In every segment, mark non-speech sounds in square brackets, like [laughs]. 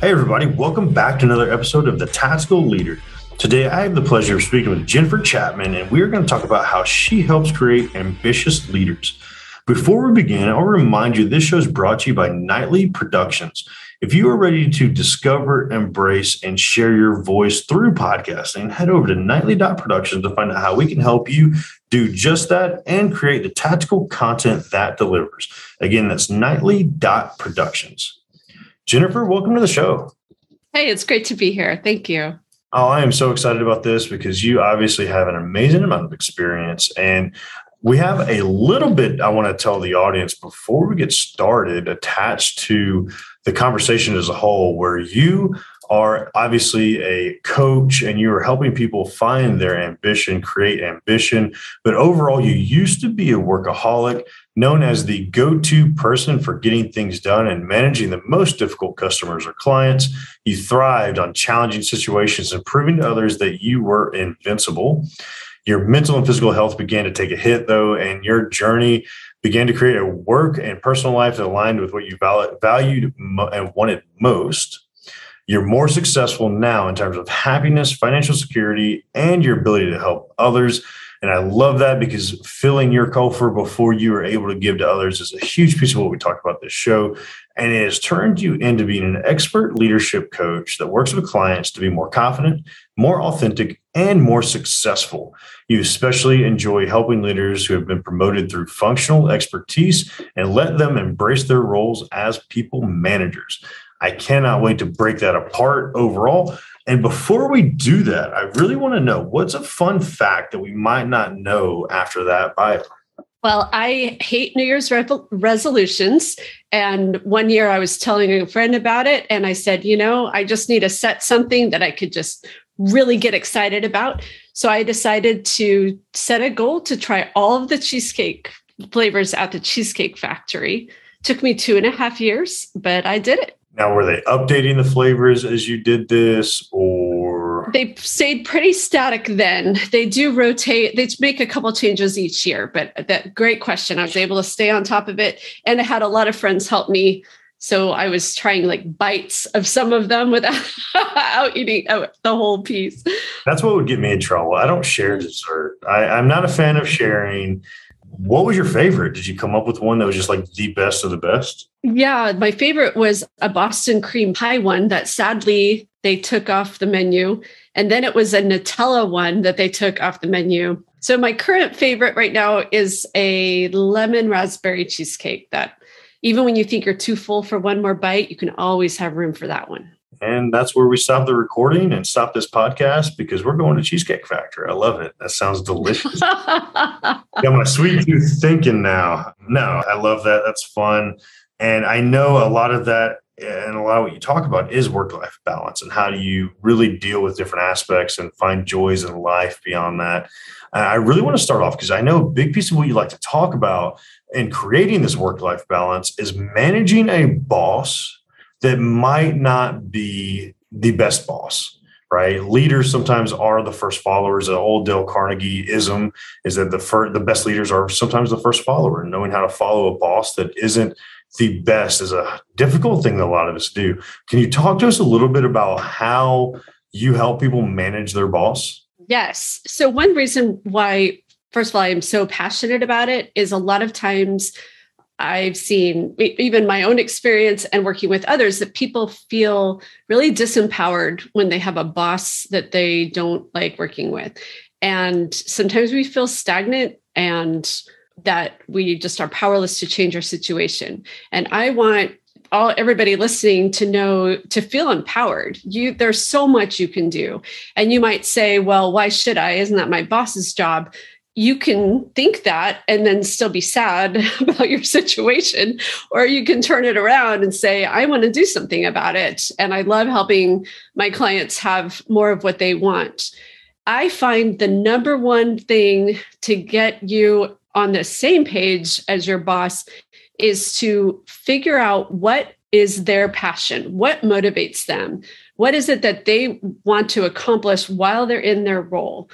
Hey, everybody, welcome back to another episode of The Tactical Leader. Today, I have the pleasure of speaking with Jennifer Chapman, and we're going to talk about how she helps create ambitious leaders. Before we begin, I'll remind you this show is brought to you by Nightly Productions. If you are ready to discover, embrace, and share your voice through podcasting, head over to nightly.productions to find out how we can help you do just that and create the tactical content that delivers. Again, that's nightly.productions. Jennifer, welcome to the show. Hey, it's great to be here. Thank you. Oh, I am so excited about this because you obviously have an amazing amount of experience. And we have a little bit I want to tell the audience before we get started, attached to the conversation as a whole, where you are obviously a coach and you are helping people find their ambition, create ambition. But overall, you used to be a workaholic, known as the go to person for getting things done and managing the most difficult customers or clients. You thrived on challenging situations and proving to others that you were invincible. Your mental and physical health began to take a hit, though, and your journey began to create a work and personal life that aligned with what you valued and wanted most you're more successful now in terms of happiness, financial security, and your ability to help others. And I love that because filling your coffer before you are able to give to others is a huge piece of what we talk about this show. And it has turned you into being an expert leadership coach that works with clients to be more confident, more authentic, and more successful. You especially enjoy helping leaders who have been promoted through functional expertise and let them embrace their roles as people managers. I cannot wait to break that apart overall. And before we do that, I really want to know what's a fun fact that we might not know after that bio? Well, I hate New Year's re- resolutions. And one year I was telling a friend about it, and I said, you know, I just need to set something that I could just really get excited about. So I decided to set a goal to try all of the cheesecake flavors at the Cheesecake Factory. Took me two and a half years, but I did it. Now, were they updating the flavors as you did this, or they stayed pretty static? Then they do rotate. They make a couple changes each year. But that great question. I was able to stay on top of it, and I had a lot of friends help me. So I was trying like bites of some of them [laughs] without eating uh, the whole piece. That's what would get me in trouble. I don't share dessert. I, I'm not a fan of sharing what was your favorite? Did you come up with one that was just like the best of the best? Yeah, my favorite was a Boston cream pie one that sadly they took off the menu. And then it was a Nutella one that they took off the menu. So my current favorite right now is a lemon raspberry cheesecake that even when you think you're too full for one more bite, you can always have room for that one. And that's where we stop the recording and stop this podcast because we're going to Cheesecake Factory. I love it. That sounds delicious. [laughs] Got my sweet tooth thinking now. No, I love that. That's fun. And I know a lot of that and a lot of what you talk about is work life balance and how do you really deal with different aspects and find joys in life beyond that. I really want to start off because I know a big piece of what you like to talk about in creating this work life balance is managing a boss that might not be the best boss right? Leaders sometimes are the first followers. The old Dale Carnegie ism is that the first, the best leaders are sometimes the first follower. Knowing how to follow a boss that isn't the best is a difficult thing that a lot of us do. Can you talk to us a little bit about how you help people manage their boss? Yes. So one reason why, first of all, I'm so passionate about it is a lot of times I've seen even my own experience and working with others that people feel really disempowered when they have a boss that they don't like working with. And sometimes we feel stagnant and that we just are powerless to change our situation. And I want all everybody listening to know to feel empowered you there's so much you can do and you might say well why should i isn't that my boss's job you can think that and then still be sad [laughs] about your situation, or you can turn it around and say, I want to do something about it. And I love helping my clients have more of what they want. I find the number one thing to get you on the same page as your boss is to figure out what is their passion, what motivates them, what is it that they want to accomplish while they're in their role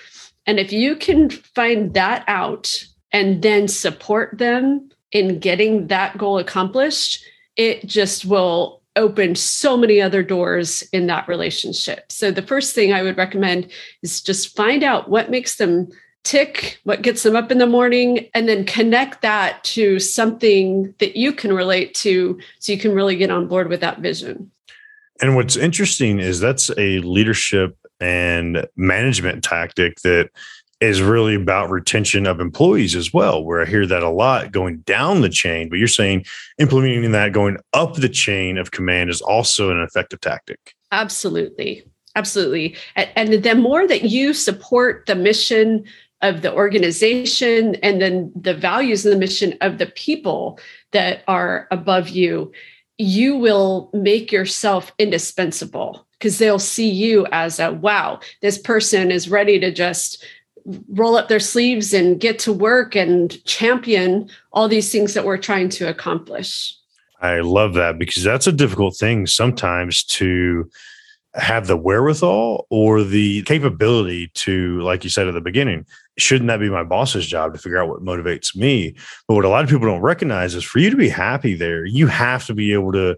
and if you can find that out and then support them in getting that goal accomplished, it just will open so many other doors in that relationship. So the first thing I would recommend is just find out what makes them tick, what gets them up in the morning, and then connect that to something that you can relate to so you can really get on board with that vision. And what's interesting is that's a leadership and management tactic that is really about retention of employees as well, where I hear that a lot going down the chain. But you're saying implementing that going up the chain of command is also an effective tactic. Absolutely. Absolutely. And, the more that you support the mission of the organization and then the values and the mission of the people that are above you, you will make yourself indispensable because they'll see you as a wow, this person is ready to just roll up their sleeves and get to work and champion all these things that we're trying to accomplish. I love that because that's a difficult thing sometimes to have the wherewithal or the capability to, like you said at the beginning, shouldn't that be my boss's job to figure out what motivates me? But what a lot of people don't recognize is for you to be happy there, you have to be able to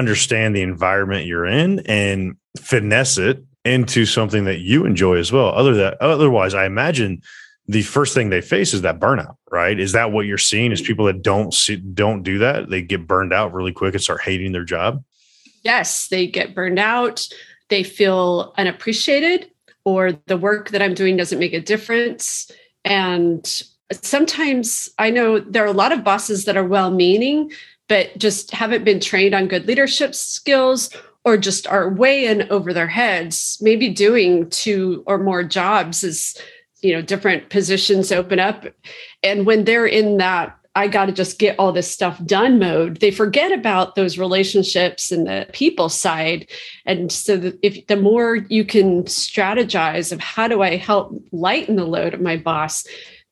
understand the environment you're in and finesse it into something that you enjoy as well. Other that otherwise, I imagine the first thing they face is that burnout, right? Is that what you're seeing? Is people that don't see, don't do that, they get burned out really quick and start hating their job? Yes, they get burned out. They feel unappreciated, or the work that I'm doing doesn't make a difference. And sometimes I know there are a lot of bosses that are well meaning, but just haven't been trained on good leadership skills or just are way in over their heads maybe doing two or more jobs as you know different positions open up and when they're in that I got to just get all this stuff done mode. They forget about those relationships and the people side. And so, if the more you can strategize of how do I help lighten the load of my boss,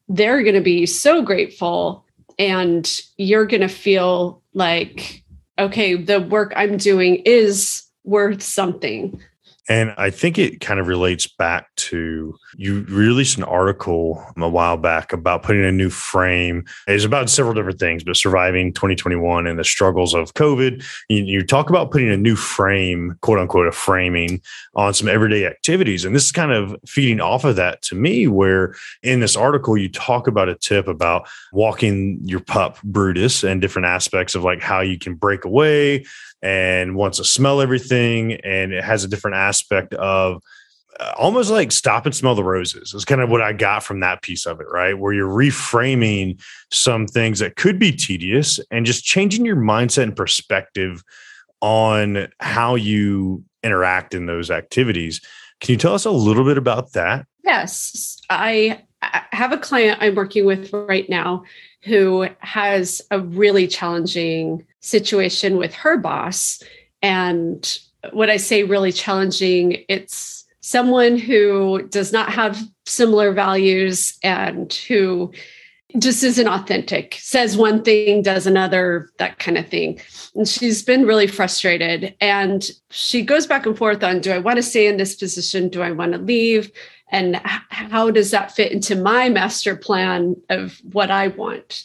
they're going to be so grateful and you're going to feel like okay the work i'm doing is worth something and I think it kind of relates back to you released an article a while back about putting a new frame. It's about several different things, but surviving 2021 and the struggles of COVID. You, you, talk about putting a new frame, quote unquote, a framing on some everyday activities. And this is kind of feeding off of that to me, where in this article, you talk about a tip about walking your pup, Brutus, and different aspects of like how you can break away and wants to smell everything. And it has a different aspect of uh, almost like stop and smell the roses is kind of what I got from that piece of it, right? Where you're reframing some things that could be tedious and just changing your mindset and perspective on how you interact in those activities. Can you tell us a little bit about that? Yes. I have a client I'm working with right now who has a really challenging situation with her boss. And when I say really challenging, it's someone who does not have similar values and who just isn't authentic, says one thing, does another, that kind of thing. And she's been really frustrated. And she goes back and forth on do I want to stay in this position? Do I want to leave? And how does that fit into my master plan of what I want?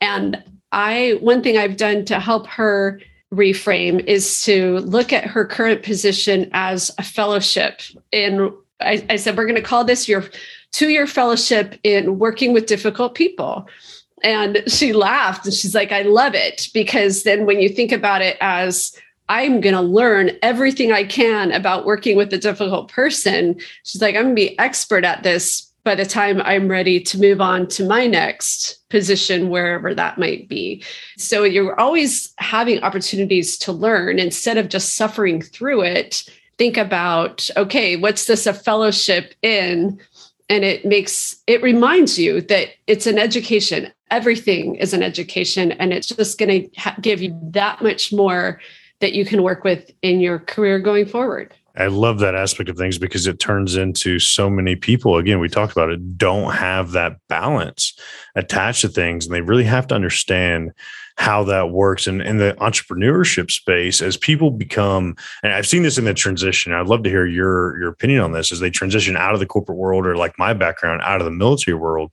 And I, one thing I've done to help her reframe is to look at her current position as a fellowship. And I, I said, we're going to call this your two year fellowship in working with difficult people. And she laughed and she's like, I love it. Because then when you think about it as I'm going to learn everything I can about working with a difficult person, she's like, I'm going to be expert at this by the time I'm ready to move on to my next position, wherever that might be. So you're always having opportunities to learn instead of just suffering through it. Think about, okay, what's this a fellowship in? and it makes it reminds you that it's an education everything is an education and it's just going to ha- give you that much more that you can work with in your career going forward I love that aspect of things because it turns into so many people. Again, we talked about it, don't have that balance attached to things. And they really have to understand how that works. And in the entrepreneurship space, as people become, and I've seen this in the transition, I'd love to hear your, your opinion on this as they transition out of the corporate world or like my background, out of the military world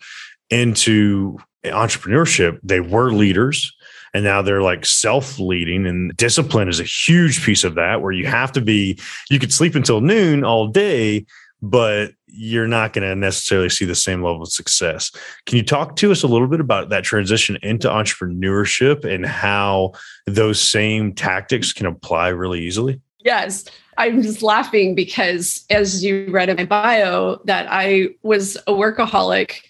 into entrepreneurship. They were leaders and now they're like self-leading and discipline is a huge piece of that where you have to be you could sleep until noon all day but you're not going to necessarily see the same level of success. Can you talk to us a little bit about that transition into entrepreneurship and how those same tactics can apply really easily? Yes. I'm just laughing because as you read in my bio that I was a workaholic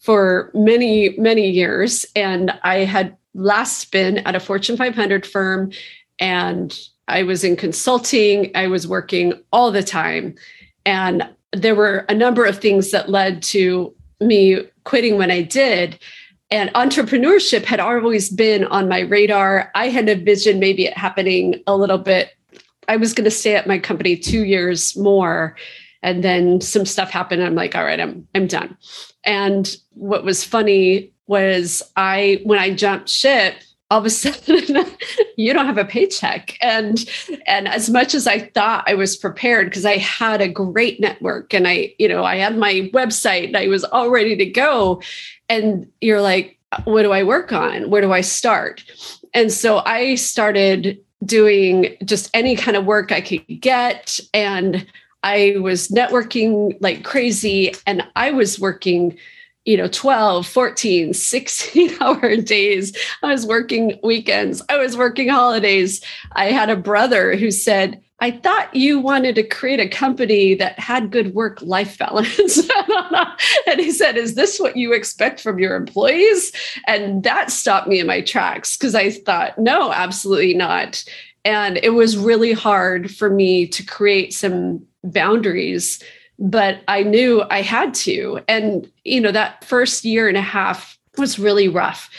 for many many years and I had last spin at a Fortune 500 firm and I was in consulting, I was working all the time. And there were a number of things that led to me quitting when I did. And entrepreneurship had always been on my radar. I had envisioned maybe it happening a little bit. I was going to stay at my company two years more. And then some stuff happened. I'm like, all right, I'm I'm done. And what was funny was I when I jumped ship, all of a [laughs] sudden you don't have a paycheck. And and as much as i thought i was prepared because i had a great network and i you know i had my website and i was all ready to go. And you're like what do i work on? Where do i start? And so i started doing just any kind of work i could get. And i was networking like crazy and i was working you know 12 14 [laughs] 16 hour days. I was working weekends. I was working holidays. I had a brother who said i thought you wanted to create a company that had good work life balance. [laughs] And he said is this what you expect from your employees? And that stopped me in my tracks because i thought no absolutely not. And it was really hard for me to create some boundaries but I knew I had to. And, you know, that first year and a half was really rough.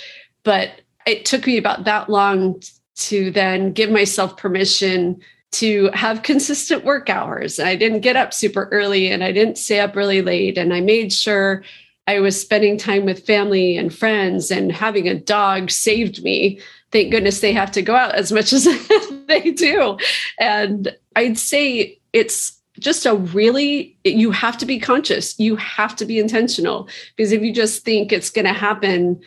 But it took me about that long to then give myself permission to have consistent work hours. I didn't get up super early and I didn't stay up really late. And I made sure I was spending time with family and friends, and having a dog saved me. Thank goodness they have to go out as much as [laughs] they do. And I'd say it's just a really you have to be conscious you have to be intentional because if you just think it's going to happen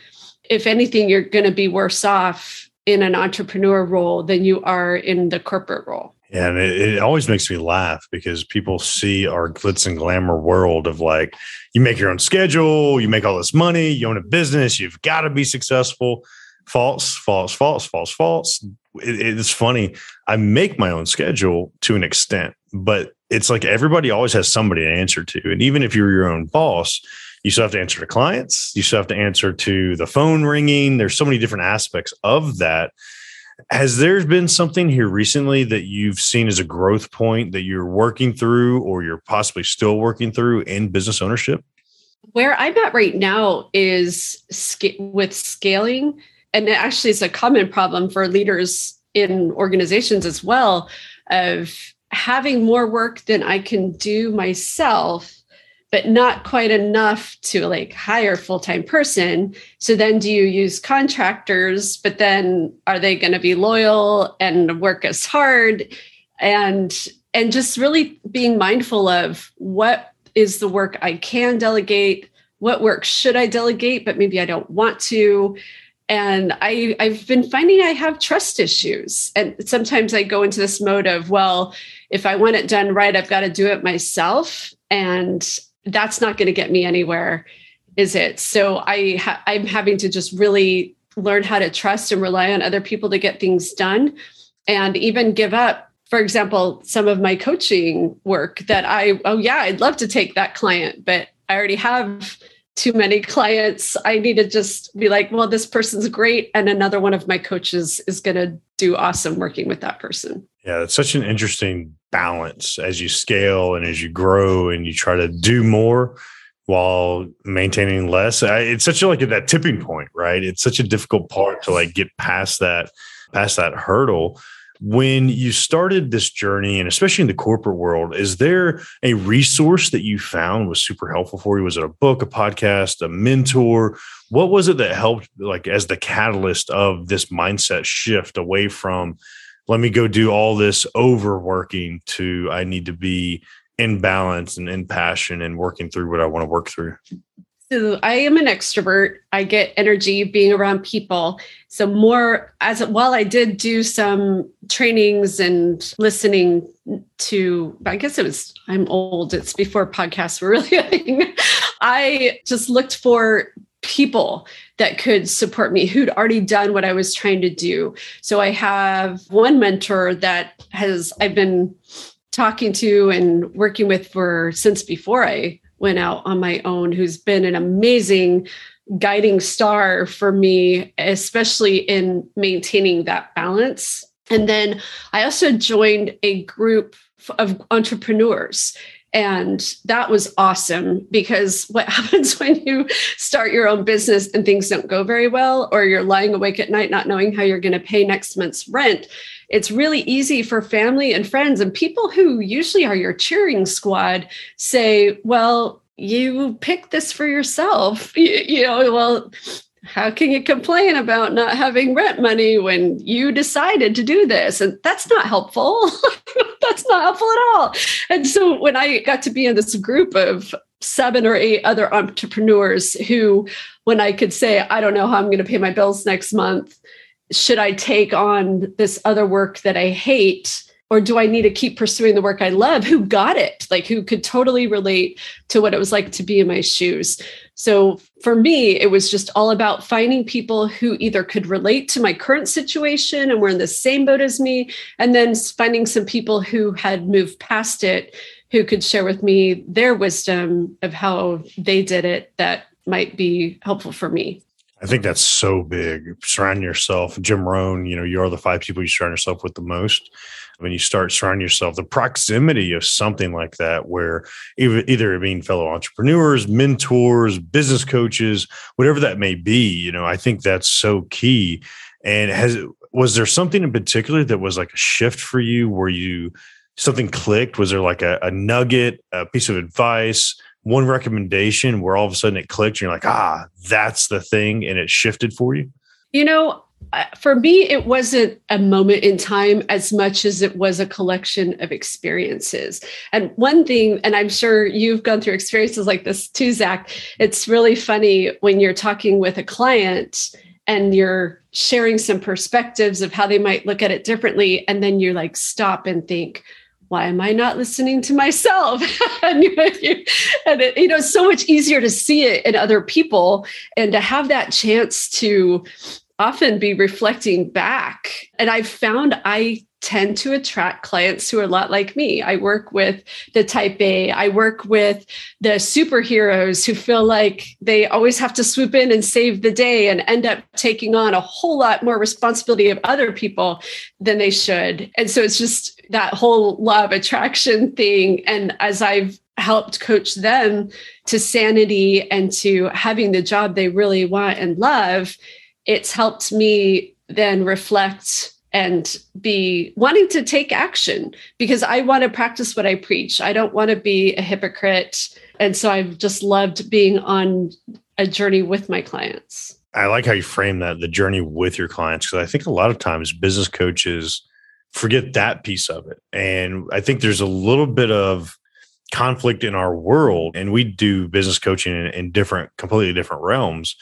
if anything you're going to be worse off in an entrepreneur role than you are in the corporate role yeah, and it, it, always makes me laugh because people see our glitz and glamour world of like, you make your own schedule, you make all this money, you own a business, you've got to be successful. False, false, false, false, false. It, it's funny. I make my own schedule to an extent, but it's like everybody always has somebody to answer to. And even if you're your own boss, you still have to answer to clients, you still have to answer to the phone ringing. There's so many different aspects of that. Has there been something here recently that you've seen as a growth point that you're working through or you're possibly still working through in business ownership? Where I'm at right now is with scaling. And actually, it's a common problem for leaders in organizations as well of having more work than I can do myself, but not quite enough to like hire full-time person. So then do you use contractors, but then are they going to be loyal and work as hard? And and just really being mindful of what is the work I can delegate, what work should I delegate, but maybe I don't want to and I, I've been finding I have trust issues. And sometimes I go into this mode of, well, if I want it done right, I've got to do it myself. And that's not going to get me anywhere, is it? So I ha- I'm having to just really learn how to trust and rely on other people to get things done and even give up for example some of my coaching work that i oh yeah i'd love to take that client but i already have too many clients, I need to just be like, well, this person's great. And another one of my coaches is going to do awesome working with that person. Yeah, it's such an interesting balance as you scale and as you grow and you try to do more. while maintaining less. It's such a like at that tipping point, right? It's such a difficult part to like get past that past that hurdle. When you started this journey, and especially in the corporate world, is there a resource that you found was super helpful for you? Was it a book, a podcast, a mentor? What was it that helped, like, as the catalyst of this mindset shift away from let me go do all this overworking to I need to be in balance and in passion and working through what I want to work through? So I am an extrovert. I get energy being around people. So more as while I did do some trainings and listening to, I guess it was I'm old. It's before podcasts were [laughs] really a thing. I just looked for people that could support me who'd already done what I was trying to do. So I have one mentor that has I've been talking to and working with for since before I went out on my own, who's been an amazing guiding star for me, especially in maintaining that balance. And then I also joined a group of entrepreneurs. And that was awesome because what [laughs] happens when you start your own business and things don't go very well, or you're lying awake at night not knowing how you're going to pay next month's rent, it's really easy for family and friends and people who usually are your cheering squad say, well, you picked this for yourself. [laughs] You, you know, well, how can you complain about not having rent money when you decided to do this? And that's not helpful. [laughs] that's not helpful at all. And so when I got to be in this group of seven or eight other entrepreneurs who, when I could say, I don't know how I'm going to pay my bills next month, should I take on this other work that I hate? Or do I need to keep pursuing the work I love? Who got it? Like, who could totally relate to what it was like to be in my shoes? So, for me, it was just all about finding people who either could relate to my current situation and were in the same boat as me, and then finding some people who had moved past it who could share with me their wisdom of how they did it that might be helpful for me. I think that's so big. Surround yourself, Jim Rohn, you know, you are the five people you surround yourself with the most. When you start surrounding yourself, the proximity of something like that, where either, being fellow entrepreneurs, mentors, business coaches, whatever that may be, you know, I think that's so key. And has was there something in particular that was like a shift for you where you something clicked? Was there like a, a nugget, a piece of advice? One recommendation where all of a sudden it clicked and you're like, ah, that's the thing, and it shifted for you? You know, for me, it wasn't a moment in time as much as it was a collection of experiences. And one thing, and I'm sure you've gone through experiences like this too, Zach, it's really funny when you're talking with a client and you're sharing some perspectives of how they might look at it differently. And then you're like stop and think, why am I not listening to myself? [laughs] and, and it, you know, it's so much easier to see it in other people and to have that chance to often be reflecting back. And I've found I tend to attract clients who are a lot like me. I work with the type A, I work with the superheroes who feel like they always have to swoop in and save the day and end up taking on a whole lot more responsibility of other people than they should. And so it's just that whole law of attraction thing. And as I've helped coach them to sanity and to having the job they really want and love, it's helped me then reflect and be wanting to take action because I want to practice what I preach. I don't want to be a hypocrite. And so I've just loved being on a journey with my clients. I like how you frame that the journey with your clients because I think a lot of times business coaches forget that piece of it. And I think there's a little bit of conflict in our world and we do business coaching in, in different completely different realms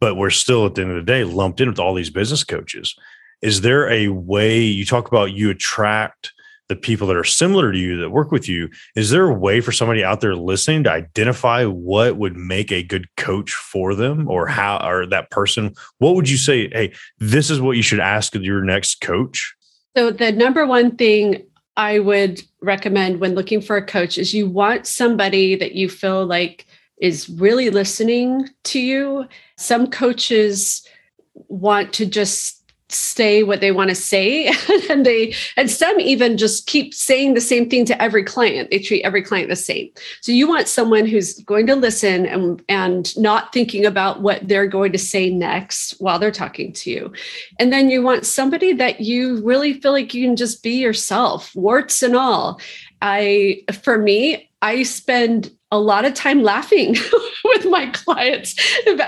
but we're still at the end of the day lumped in with all these business coaches is there a way you talk about you attract the people that are similar to you that work with you. Is there a way for somebody out there listening to identify what would make a good coach for them or how or that person? What would you say hey this is what you should ask your next coach so the number one thing i would recommend when looking for a coach is you want somebody that you feel like is really listening to you. Some coaches want to just say what they want to say [laughs] and they and some even just keep saying the same thing to every client. They treat every client the same. So you want someone who's going to listen and and not thinking about what they're going to say next while they're talking to you. And then you want somebody that you really feel like you can just be yourself warts and all. I for me i spend a lot of time laughing [laughs] with my clients.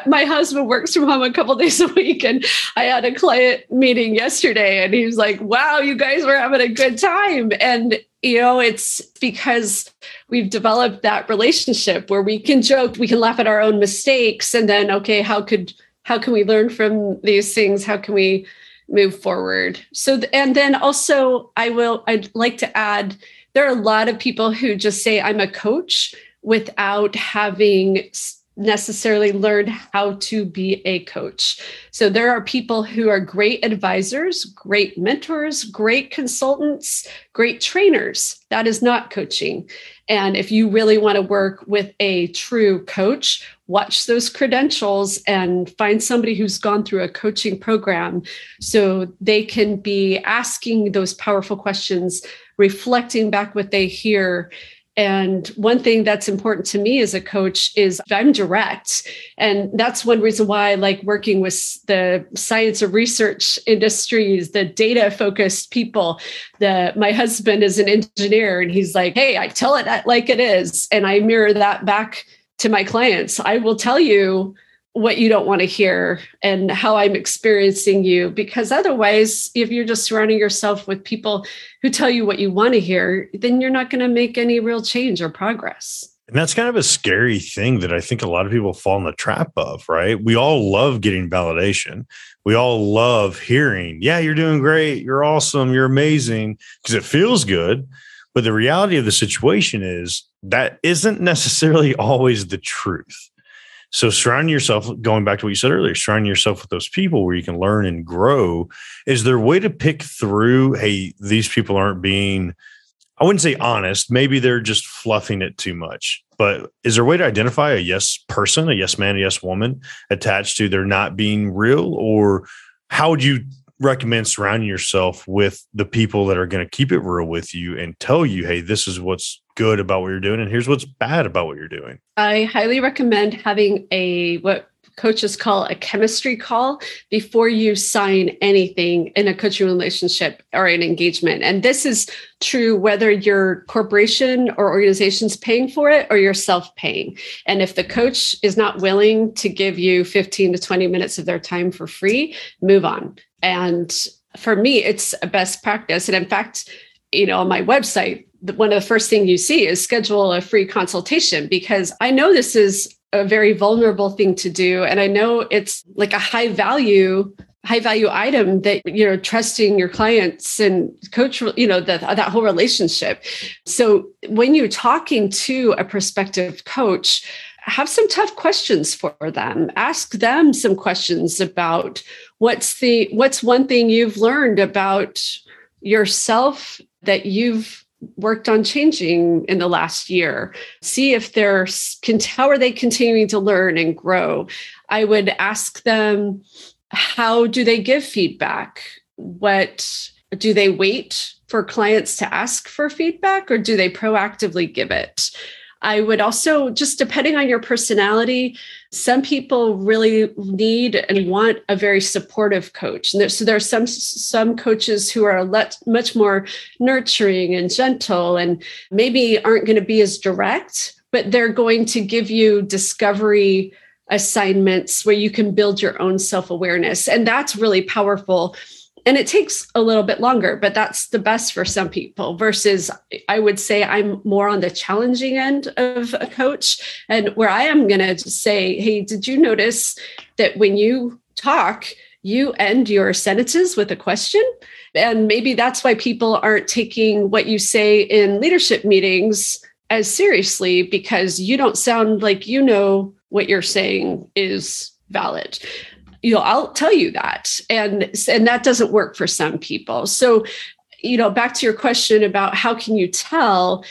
My husband works from home a couple days a week, and I had a client meeting yesterday, and he was like, "Wow, you guys were having a good time." And you know, it's because we've developed that relationship where we can joke, we can laugh at our own mistakes, and then okay, how could how can we learn from these things? How can we move forward? So, and then also, I will. I'd like to add. There are a lot of people who just say, I'm a coach without having necessarily learned how to be a coach. So there are people who are great advisors, great mentors, great consultants, great trainers. That is not coaching. And if you really want to work with a true coach, watch those credentials and find somebody who's gone through a coaching program so they can be asking those powerful questions, reflecting back what they hear and one thing that's important to me as a coach is I'm direct. And that's one reason why I like working with the science of research industries, the data focused people. The my husband is an engineer and he's like, hey, I tell it like it is. And I mirror that back to my clients. I will tell you what you don't want to hear and how I'm experiencing you. Because otherwise, if you're just surrounding yourself with people who tell you what you want to hear, then you're not going to make any real change or progress. And that's kind of a scary thing that I think a lot of people fall in the trap of, right? We all love getting validation. We all love hearing, yeah, you're doing great. You're awesome. You're amazing because it feels good. But the reality of the situation is that isn't necessarily [laughs] always the truth. So surrounding yourself, going back to what you said earlier, surrounding yourself with those people where you can learn and grow. Is there a way to pick through, hey, these people aren't being, I wouldn't say honest, maybe they're just fluffing it too much. But is there a way to identify a yes person, a yes man, a yes woman attached to they're not being real? Or how would you recommend surrounding yourself with the people that are going to keep it real with you and tell you, hey, this is what's good about what you're doing and here's what's bad about what you're doing. I highly recommend having a what coaches call a chemistry call before you sign anything in a coaching relationship or an engagement. And this is true whether your corporation or organization's paying for it or you're self paying. And if the coach is not willing to give you 15 to 20 minutes of their time for free, move on. And for me, it's a best practice. And in fact, you know, on my website, one of the first things you see is schedule a free consultation because I know this is a very vulnerable thing to do. And I know it's like a high value high value item that you know trusting your clients and coach you know that that whole relationship so when you're talking to a prospective coach have some tough questions for them ask them some questions about what's the what's one thing you've learned about yourself that you've worked on changing in the last year. See if they're how are they continuing to learn and grow? I would ask them how do they give feedback? What do they wait for clients to ask for feedback or do they proactively give it I would also, just depending on your personality, some people really need and want a very supportive coach. And there, so there are some some coaches who are let, much more nurturing and gentle, and maybe aren't going to be as direct, but they're going to give you discovery assignments where you can build your own self awareness, and that's really powerful and it takes a little bit longer but that's the best for some people versus i would say i'm more on the challenging end of a coach and where i am going to say hey did you notice that when you talk you end your sentences with a question? And maybe that's why people aren't taking what you say in leadership meetings as seriously because you don't sound like you know what you're saying is valid you know i'll tell you that. And and that doesn't work for some people. So you know back to your question about how can you tell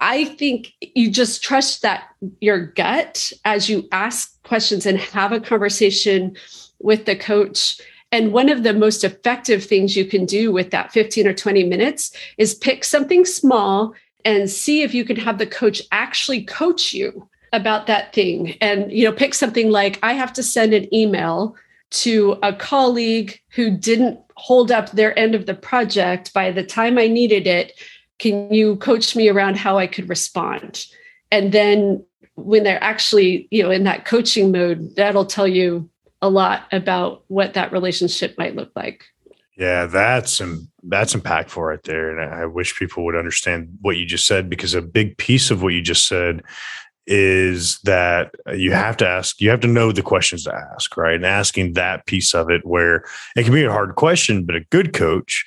i think you just trust that your gut as you ask questions and have a conversation with the coach. And one of the most effective things you can do with that 15 or 20 minutes is pick something small and see if you can have the coach actually coach you about that thing. And you know, pick something like I have to send an email to a colleague who didn't hold up their end of the project by the time I needed it. Can you coach me around how I could respond? And then when they're actually, you know, in that coaching mode, that'll tell you a lot about what that relationship might look like. Yeah, that's that's impactful right there, and I wish people would understand what you just said because a big piece of what you just said is that you have to ask, you have to know the questions to ask, right? And asking that piece of it where it can be a hard question, but a good coach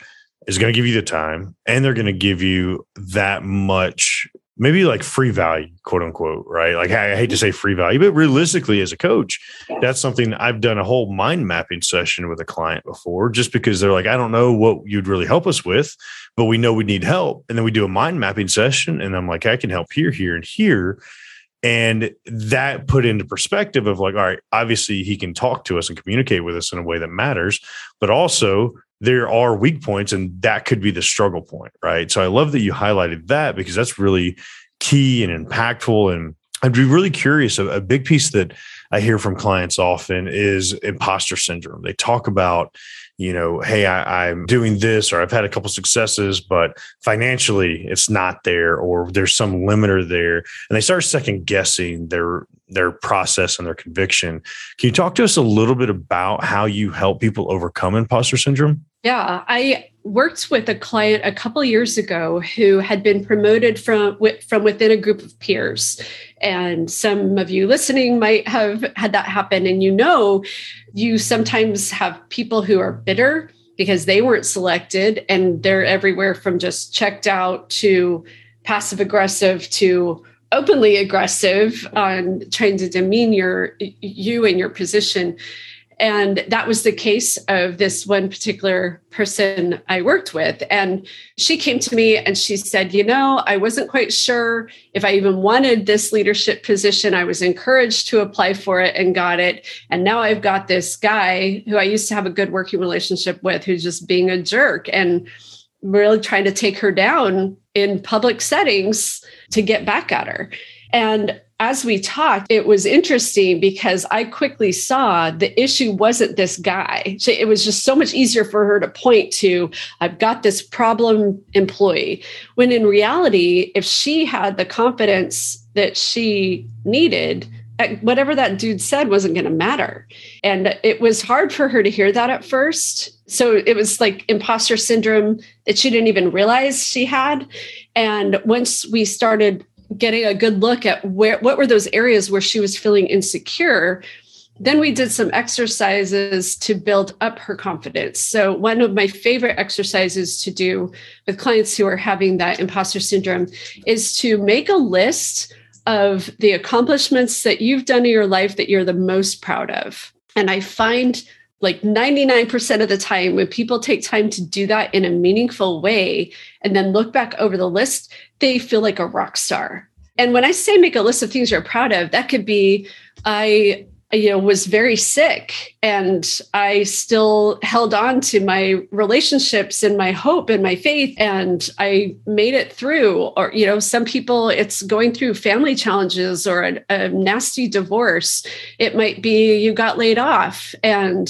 is going to give you the time and they're going to give you that much maybe like free value, quote unquote, right? Like I hate to say free value, but realistically, as a coach, that's something I've done a whole mind mapping session with a client before, just because they're like, I don't know what you'd really help us with, but we know we need help. And then we do a mind mapping session, and I'm like, I can help here, here, and here. And that put into perspective of like, all right, obviously he can talk to us and communicate with us in a way that matters, but also there are weak points and that could be the struggle point, right? So I love that you highlighted that because that's really key and impactful. And I'd be really curious. A, big piece that I hear from clients often is imposter syndrome. They talk about, you know, hey, I, am doing this, or I've had a couple successes, but financially it's not there, or there's some limiter there, and they start second guessing their their process and their conviction. Can you talk to us a little bit about how you help people overcome imposter syndrome? Yeah, I worked with a client a couple years ago who had been promoted from from within a group of peers. And some of you listening might have had that happen and you know you sometimes have people who are bitter because they weren't selected and they're everywhere from just checked out to passive aggressive to openly aggressive on trying to demean your you and your position and that was the case of this one particular person I worked with. And she came to me and she said, You know, I wasn't quite sure if I even wanted this leadership position. I was encouraged to apply for it and got it. And now I've got this guy who I used to have a good working relationship with who's just being a jerk and really trying to take her down in public settings to get back at her. And as we talked, it was interesting because I quickly saw the issue wasn't this guy. It was just so much easier for her to point to, I've got this problem employee. When in reality, if she had the confidence that she needed, whatever that dude said wasn't going to matter. And it was hard for her to hear that at first. So it was like imposter syndrome that she didn't even realize she had. And once we started getting a good look at where what were those areas where she was feeling insecure then we did some exercises to build up her confidence. So, one of my favorite exercises to do with clients who are having that imposter syndrome is to make a list of the accomplishments that you've done in your life that you're the most proud of. And I find like 99% of the time when people take time to do that in a meaningful way and then look back over the list they feel like a rock star. And when i say make a list of things you're proud of that could be i you know was very sick. And i still held on to my relationships and my hope and my faith. And i made it through. Or you know some people it's going through family challenges or a, a nasty divorce. It might be you got laid off. And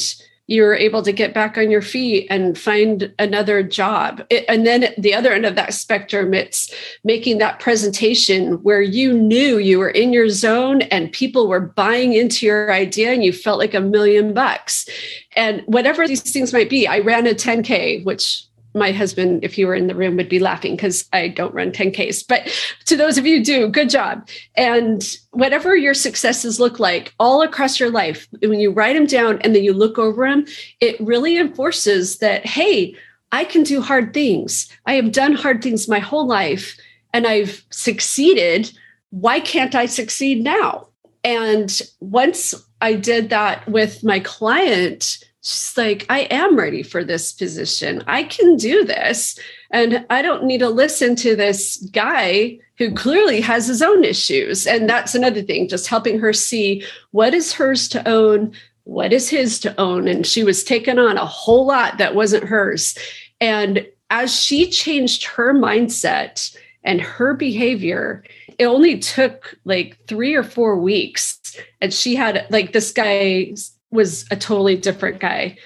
you're able to get back on your feet and find another job. It, and then the other end of that spectrum, it's making that presentation where you knew you were in your zone and people were buying into your idea and you felt like a million bucks. And whatever these things might be, I ran a 10K, which my husband, if he were in the room, would be laughing because I don't run 10Ks. But to those of you who do, good job. And whatever your successes look like all across your life, when you write them down and then you look over them, it really enforces that, hey, I can do hard things. I have done hard things my whole life and I've succeeded. Why can't I succeed now? And once I did that with my client, she's like, I am ready for this position. I can do this. And I don't need to listen to this guy who clearly has his own issues. And that's another thing, just helping her see what is hers to own, what is his to own? And she was taking on a whole lot that wasn't hers. And as she changed her mindset and her behavior, it only took like three or four weeks. And she had like this guy was a totally different guy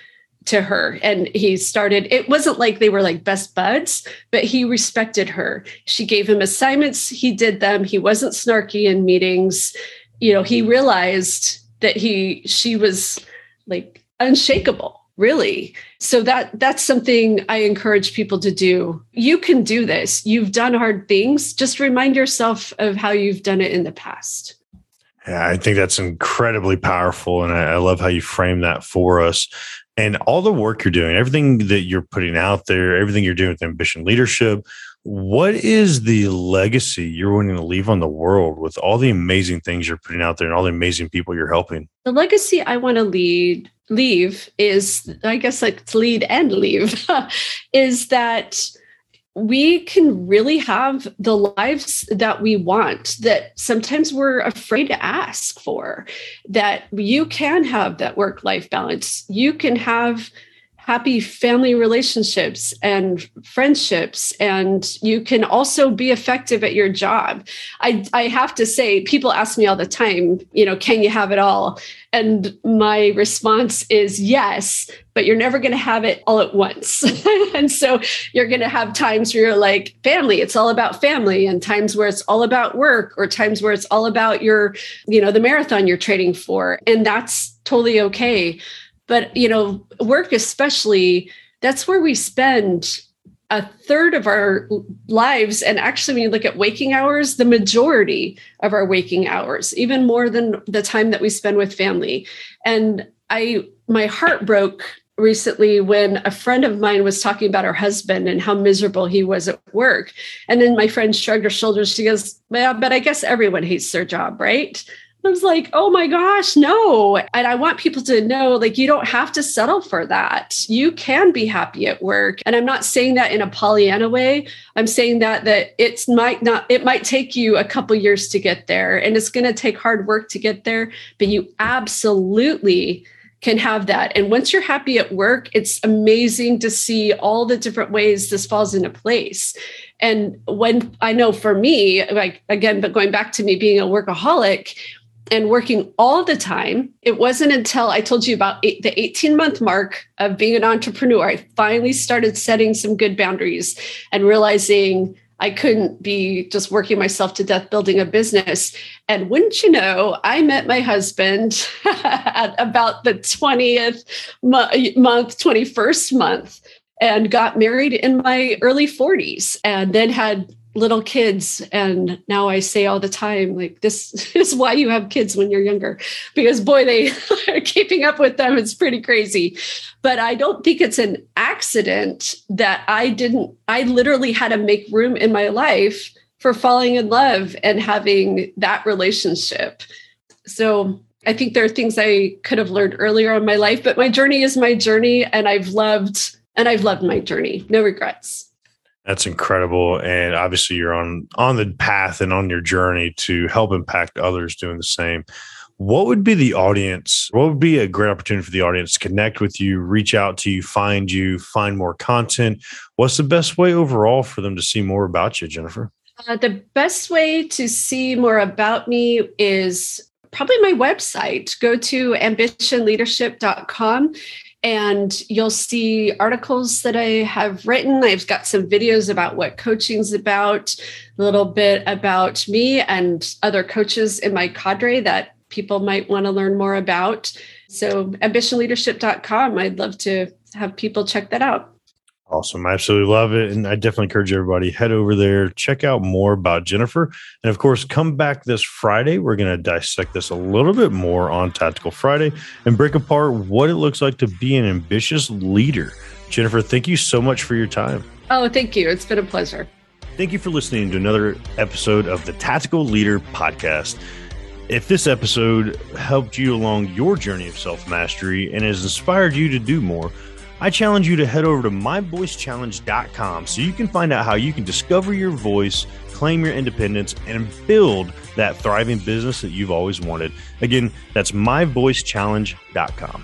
to her. And he started it wasn't like they were like best buds but he respected her. She gave him assignments. He did them. He wasn't snarky in meetings. You know he realized that he she was like unshakable really. So that that's something i encourage people to do. You can do this. You've done hard things. Just remind yourself of how you've done it in the past yeah, I think that's incredibly powerful. And I, I, love how you frame that for us and all the work you're doing, everything that you're putting out there, everything you're doing with ambition leadership. What is the legacy you're wanting to leave on the world with all the amazing things you're putting out there and all the amazing people you're helping? The legacy I want to lead leave is, I guess, like lead and leave, [laughs] is that we can really have the lives that we want that sometimes we're afraid to ask for that you can have that work life balance. You can have happy family relationships and friendships and you can also be effective at your job. I i have to say people ask me all the time you know can you have it all? And my response is yes but you're never going to have it all at once. [laughs] And so you're going to have times where you're like family it's all about family and times where it's all about work or times where it's all about your you know the marathon you're training for and that's totally okay but you know work especially that's where we spend a third of our lives. And actually when you look at waking hours the majority of our waking hours even more than the time that we spend with family. And i my heart broke recently when a friend of mine was talking about her husband and how miserable he was at work. And then my friend shrugged her shoulders. She goes well but i guess everyone hates their job right I was like, oh my gosh, no. And I want people to know like, you don't have to settle for that. You can be happy at work. And I'm not saying that in a Pollyanna way. I'm saying that that it's might not, it might take you a couple years to get there and it's going to take hard work to get there, but you absolutely can have that. And once you're happy at work, it's amazing to see all the different ways this falls into place. And when I know for me, like again, but going back to me being a workaholic, and working all the time. It wasn't until I told you about eight, the 18 month mark of being an entrepreneur, I finally started setting some good boundaries and realizing I couldn't be just working myself to death building a business. And wouldn't you know, I met my husband [laughs] at about the 20th month, 21st month, and got married in my early 40s, and then had little kids and now i say all the time like this [laughs] is why you have kids when you're younger because boy they [laughs] are keeping up with them. It's pretty crazy. But i don't think it's an accident that i didn't i literally had to make room in my life for falling in love and having that relationship. So i think there are things i could have learned earlier in my life but my journey is my journey and i've loved and i've loved my journey. No regrets that's incredible. And obviously you're on on the path and on your journey to help impact others doing the same. What would be the audience? What would be a great opportunity for the audience to connect with you, reach out to you, find you, find more content? What's the best way overall for them to see more about you, Jennifer? Uh, the best way to see more about me is probably my website. Go to ambitionleadership.com and you'll see articles that I have written. I've got some videos about what coaching's about, a little bit about me and other coaches in my cadre that people might want to learn more about. So, ambitionleadership.com, I'd love to have people check that out. Awesome. I absolutely love it. And I definitely encourage everybody head over there, check out more about Jennifer. And of course, come back this Friday. We're going to dissect this a little bit more on Tactical Friday and break apart what it looks like to be an ambitious leader. Jennifer, thank you so much for your time. Oh, thank you. It's been a pleasure. Thank you for listening to another episode of the Tactical Leader Podcast. If this episode helped you along your journey of self mastery and has inspired you to do more, I challenge you to head over to myvoicechallenge.com so you can find out how you can discover your voice, claim your independence, and build that thriving business that you've always wanted. Again, that's myvoicechallenge.com.